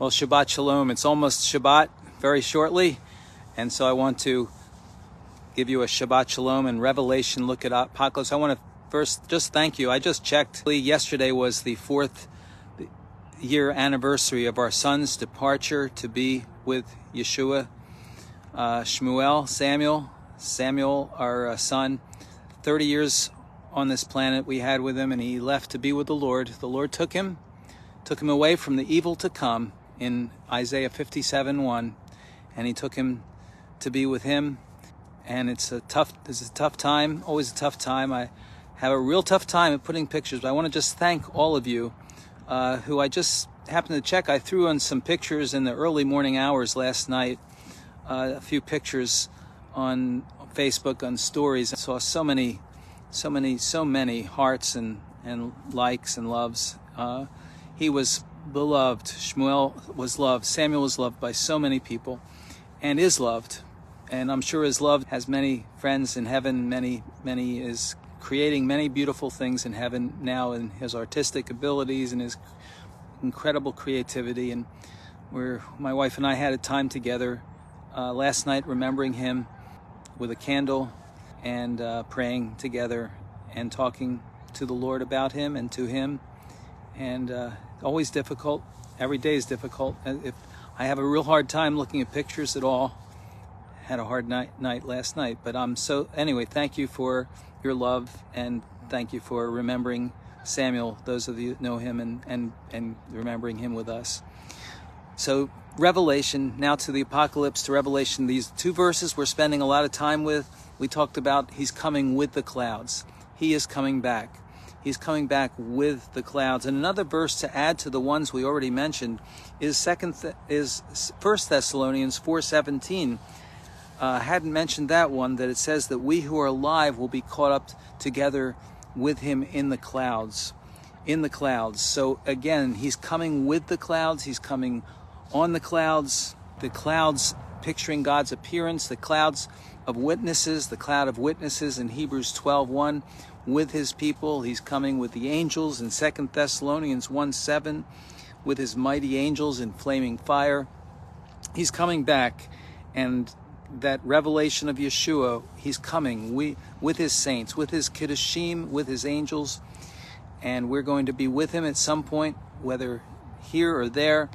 Well, Shabbat Shalom. It's almost Shabbat very shortly. And so I want to give you a Shabbat Shalom and Revelation look at Apocalypse. I want to first just thank you. I just checked. Yesterday was the fourth year anniversary of our son's departure to be with Yeshua. Uh, Shmuel, Samuel, Samuel, our uh, son, 30 years on this planet we had with him, and he left to be with the Lord. The Lord took him, took him away from the evil to come in Isaiah 57 1, and he took him to be with him. And it's a tough, it's a tough time, always a tough time. I have a real tough time at putting pictures, but I want to just thank all of you uh, who I just happened to check. I threw in some pictures in the early morning hours last night, uh, a few pictures on Facebook on stories. I saw so many, so many, so many hearts and, and likes and loves. Uh, he was beloved. Shmuel was loved. Samuel was loved by so many people and is loved. And I'm sure his love has many friends in heaven. Many, many is creating many beautiful things in heaven now in his artistic abilities and his incredible creativity. And where my wife and I had a time together uh, last night, remembering him with a candle and uh, praying together and talking to the Lord about him and to him. And uh, always difficult. Every day is difficult. If I have a real hard time looking at pictures at all, had a hard night night last night. But I'm so anyway. Thank you for your love and thank you for remembering Samuel. Those of you know him and and and remembering him with us. So Revelation now to the Apocalypse to Revelation. These two verses we're spending a lot of time with. We talked about he's coming with the clouds. He is coming back. He's coming back with the clouds. And another verse to add to the ones we already mentioned is second Th- is First Thessalonians 4:17 uh, hadn't mentioned that one, that it says that we who are alive will be caught up together with him in the clouds. In the clouds. So again, he's coming with the clouds, he's coming on the clouds, the clouds picturing God's appearance, the clouds of witnesses, the cloud of witnesses in Hebrews 12:1 with his people. He's coming with the angels in Second Thessalonians 1 7 with his mighty angels in flaming fire. He's coming back and that revelation of Yeshua, he's coming we, with his saints, with his kedoshim, with his angels, and we're going to be with him at some point, whether here or there,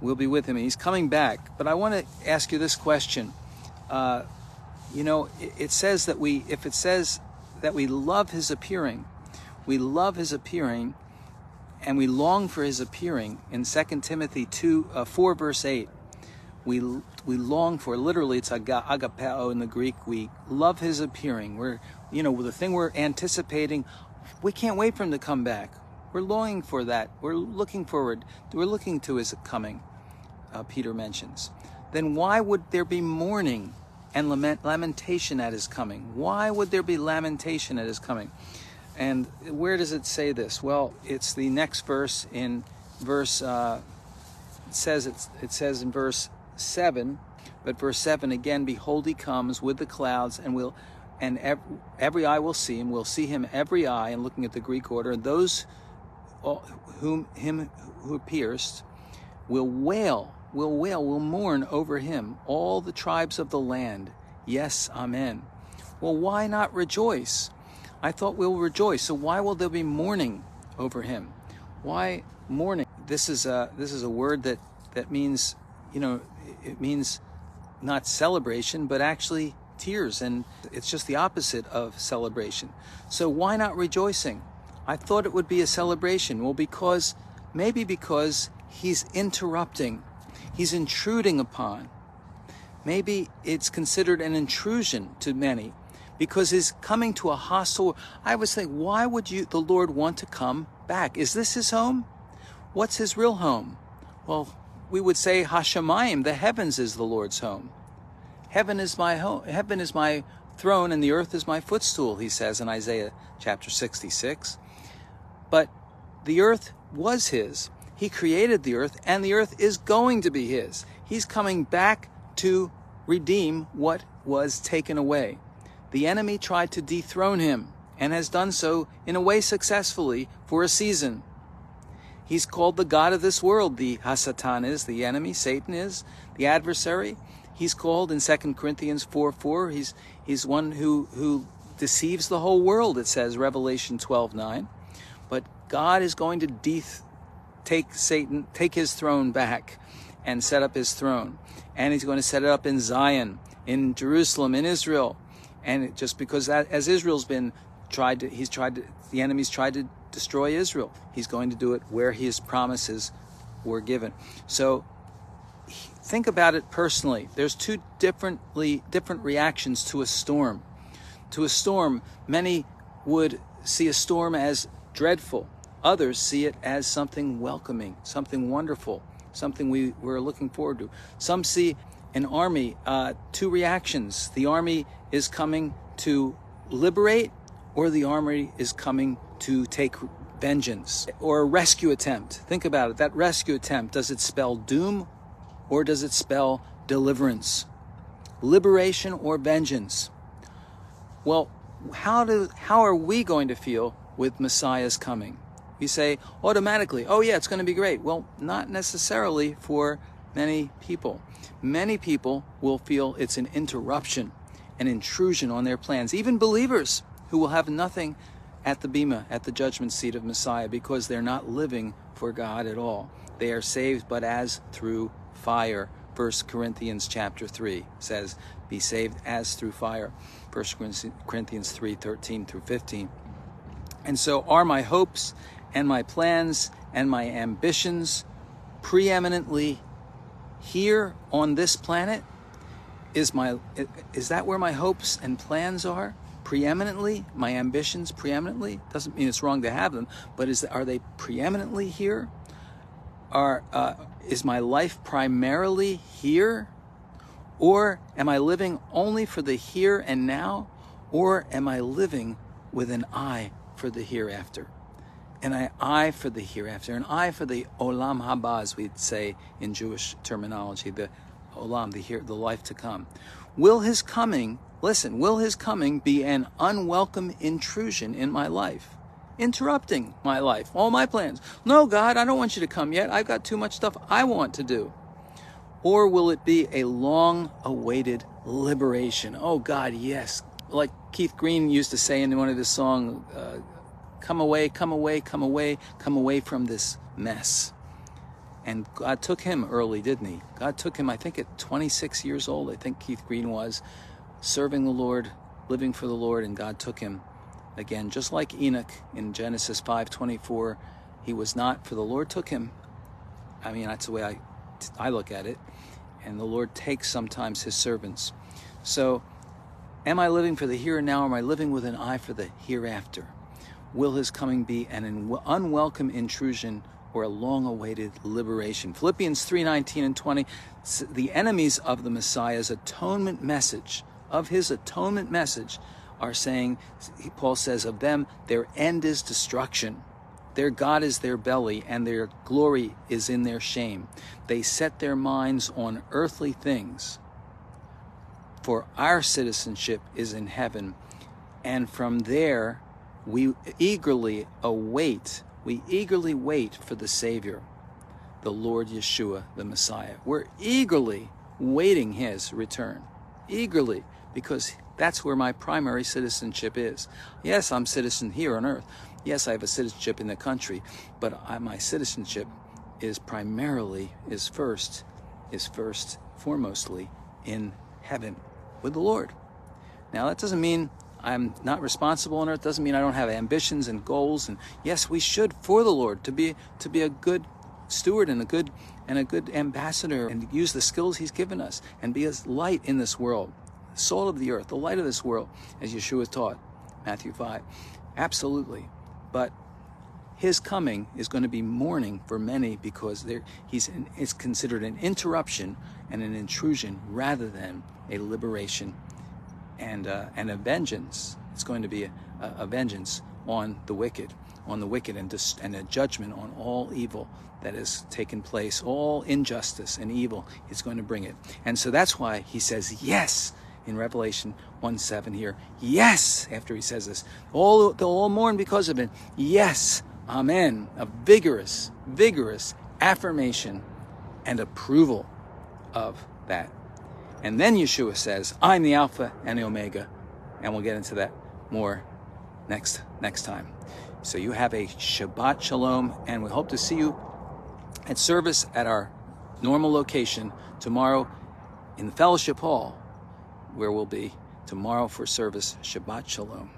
we'll be with him. He's coming back. But I want to ask you this question. Uh, you know, it, it says that we, if it says that we love his appearing, we love his appearing, and we long for his appearing in 2 Timothy 2, uh, 4, verse 8 we we long for literally it's agapao in the greek. We love his appearing. We're you know the thing we're anticipating we can't wait for him to come back. We're longing for that. We're looking forward. We're looking to his coming uh, peter mentions. Then why would there be mourning and lament, lamentation at his coming. Why would there be lamentation at his coming? And where does it say this? Well it's the next verse in verse uh, it says it says in verse 7, but verse 7 again, behold, he comes with the clouds, and will and every, every eye will see him. We'll see him every eye, and looking at the Greek order, those whom him who pierced will wail, will wail, will mourn over him, all the tribes of the land. Yes, amen. Well, why not rejoice? I thought we'll rejoice. So why will there be mourning over him? Why mourning? This is a this is a word that that means, you know, it means not celebration, but actually tears. And it's just the opposite of celebration. So why not rejoicing? I thought it would be a celebration. Well, because maybe because he's interrupting, he's intruding upon. Maybe it's considered an intrusion to many because he's coming to a hostile. I was thinking, why would you, the Lord, want to come back? Is this his home? What's his real home? Well, we would say Hashemayim, the heavens is the Lord's home. Heaven is my home. Heaven is my throne and the earth is my footstool, he says in Isaiah chapter 66. But the earth was his. He created the earth and the earth is going to be his. He's coming back to redeem what was taken away. The enemy tried to dethrone him and has done so in a way successfully for a season. He's called the God of this world. The Hasatan is, the enemy, Satan is, the adversary. He's called in 2 Corinthians 4 4. He's, he's one who, who deceives the whole world, it says, Revelation 12 9. But God is going to de- take Satan, take his throne back and set up his throne. And he's going to set it up in Zion, in Jerusalem, in Israel. And just because that, as Israel's been tried to, he's tried to, the enemy's tried to destroy Israel. He's going to do it where his promises were given. So think about it personally. There's two differently different reactions to a storm. To a storm, many would see a storm as dreadful. Others see it as something welcoming, something wonderful, something we, we're looking forward to. Some see an army, uh, two reactions. The army is coming to liberate, or the army is coming to take vengeance or a rescue attempt. Think about it. That rescue attempt, does it spell doom or does it spell deliverance? Liberation or vengeance? Well, how do how are we going to feel with Messiah's coming? We say automatically, "Oh yeah, it's going to be great." Well, not necessarily for many people. Many people will feel it's an interruption, an intrusion on their plans. Even believers who will have nothing at the Bema, at the judgment seat of Messiah, because they're not living for God at all. They are saved, but as through fire. 1 Corinthians chapter 3 says, Be saved as through fire. 1 Corinthians 3 13 through 15. And so, are my hopes and my plans and my ambitions preeminently here on this planet? Is, my, is that where my hopes and plans are? preeminently, my ambitions preeminently, doesn't mean it's wrong to have them, but is are they preeminently here? Are uh, is my life primarily here? Or am I living only for the here and now? Or am I living with an eye for the hereafter? And an eye for the hereafter, an eye for the olam haba, as we'd say in Jewish terminology, the olam, the here, the life to come. Will his coming Listen, will his coming be an unwelcome intrusion in my life? Interrupting my life, all my plans. No, God, I don't want you to come yet. I've got too much stuff I want to do. Or will it be a long awaited liberation? Oh, God, yes. Like Keith Green used to say in one of his songs, uh, come away, come away, come away, come away from this mess. And God took him early, didn't he? God took him, I think, at 26 years old, I think Keith Green was serving the Lord, living for the Lord, and God took him. Again, just like Enoch in Genesis 5:24, he was not for the Lord took him. I mean, that's the way I I look at it. And the Lord takes sometimes his servants. So, am I living for the here and now or am I living with an eye for the hereafter? Will his coming be an unwelcome intrusion or a long-awaited liberation? Philippians 3:19 and 20, the enemies of the Messiah's atonement message of his atonement message are saying, Paul says of them, their end is destruction. Their God is their belly, and their glory is in their shame. They set their minds on earthly things. For our citizenship is in heaven, and from there we eagerly await, we eagerly wait for the Savior, the Lord Yeshua, the Messiah. We're eagerly waiting his return. Eagerly because that's where my primary citizenship is. Yes, I'm citizen here on earth. Yes, I have a citizenship in the country, but I, my citizenship is primarily is first is first foremostly in heaven with the Lord. Now that doesn't mean I'm not responsible on earth. Doesn't mean I don't have ambitions and goals. And yes, we should for the Lord to be to be a good steward and a good and a good ambassador and use the skills He's given us and be a light in this world salt of the earth, the light of this world, as Yeshua taught, Matthew 5. Absolutely. But his coming is going to be mourning for many because he's it's considered an interruption and an intrusion rather than a liberation and, uh, and a vengeance. It's going to be a, a, vengeance on the wicked, on the wicked, and, dis- and a judgment on all evil that has taken place, all injustice and evil. It's going to bring it. And so that's why he says, Yes, in Revelation 1 7 here. Yes, after he says this, all, they'll all mourn because of it. Yes, Amen. A vigorous, vigorous affirmation and approval of that. And then Yeshua says, I'm the Alpha and the Omega. And we'll get into that more next next time. So you have a Shabbat Shalom, and we hope to see you at service at our normal location tomorrow in the fellowship hall, where we'll be tomorrow for service. Shabbat Shalom.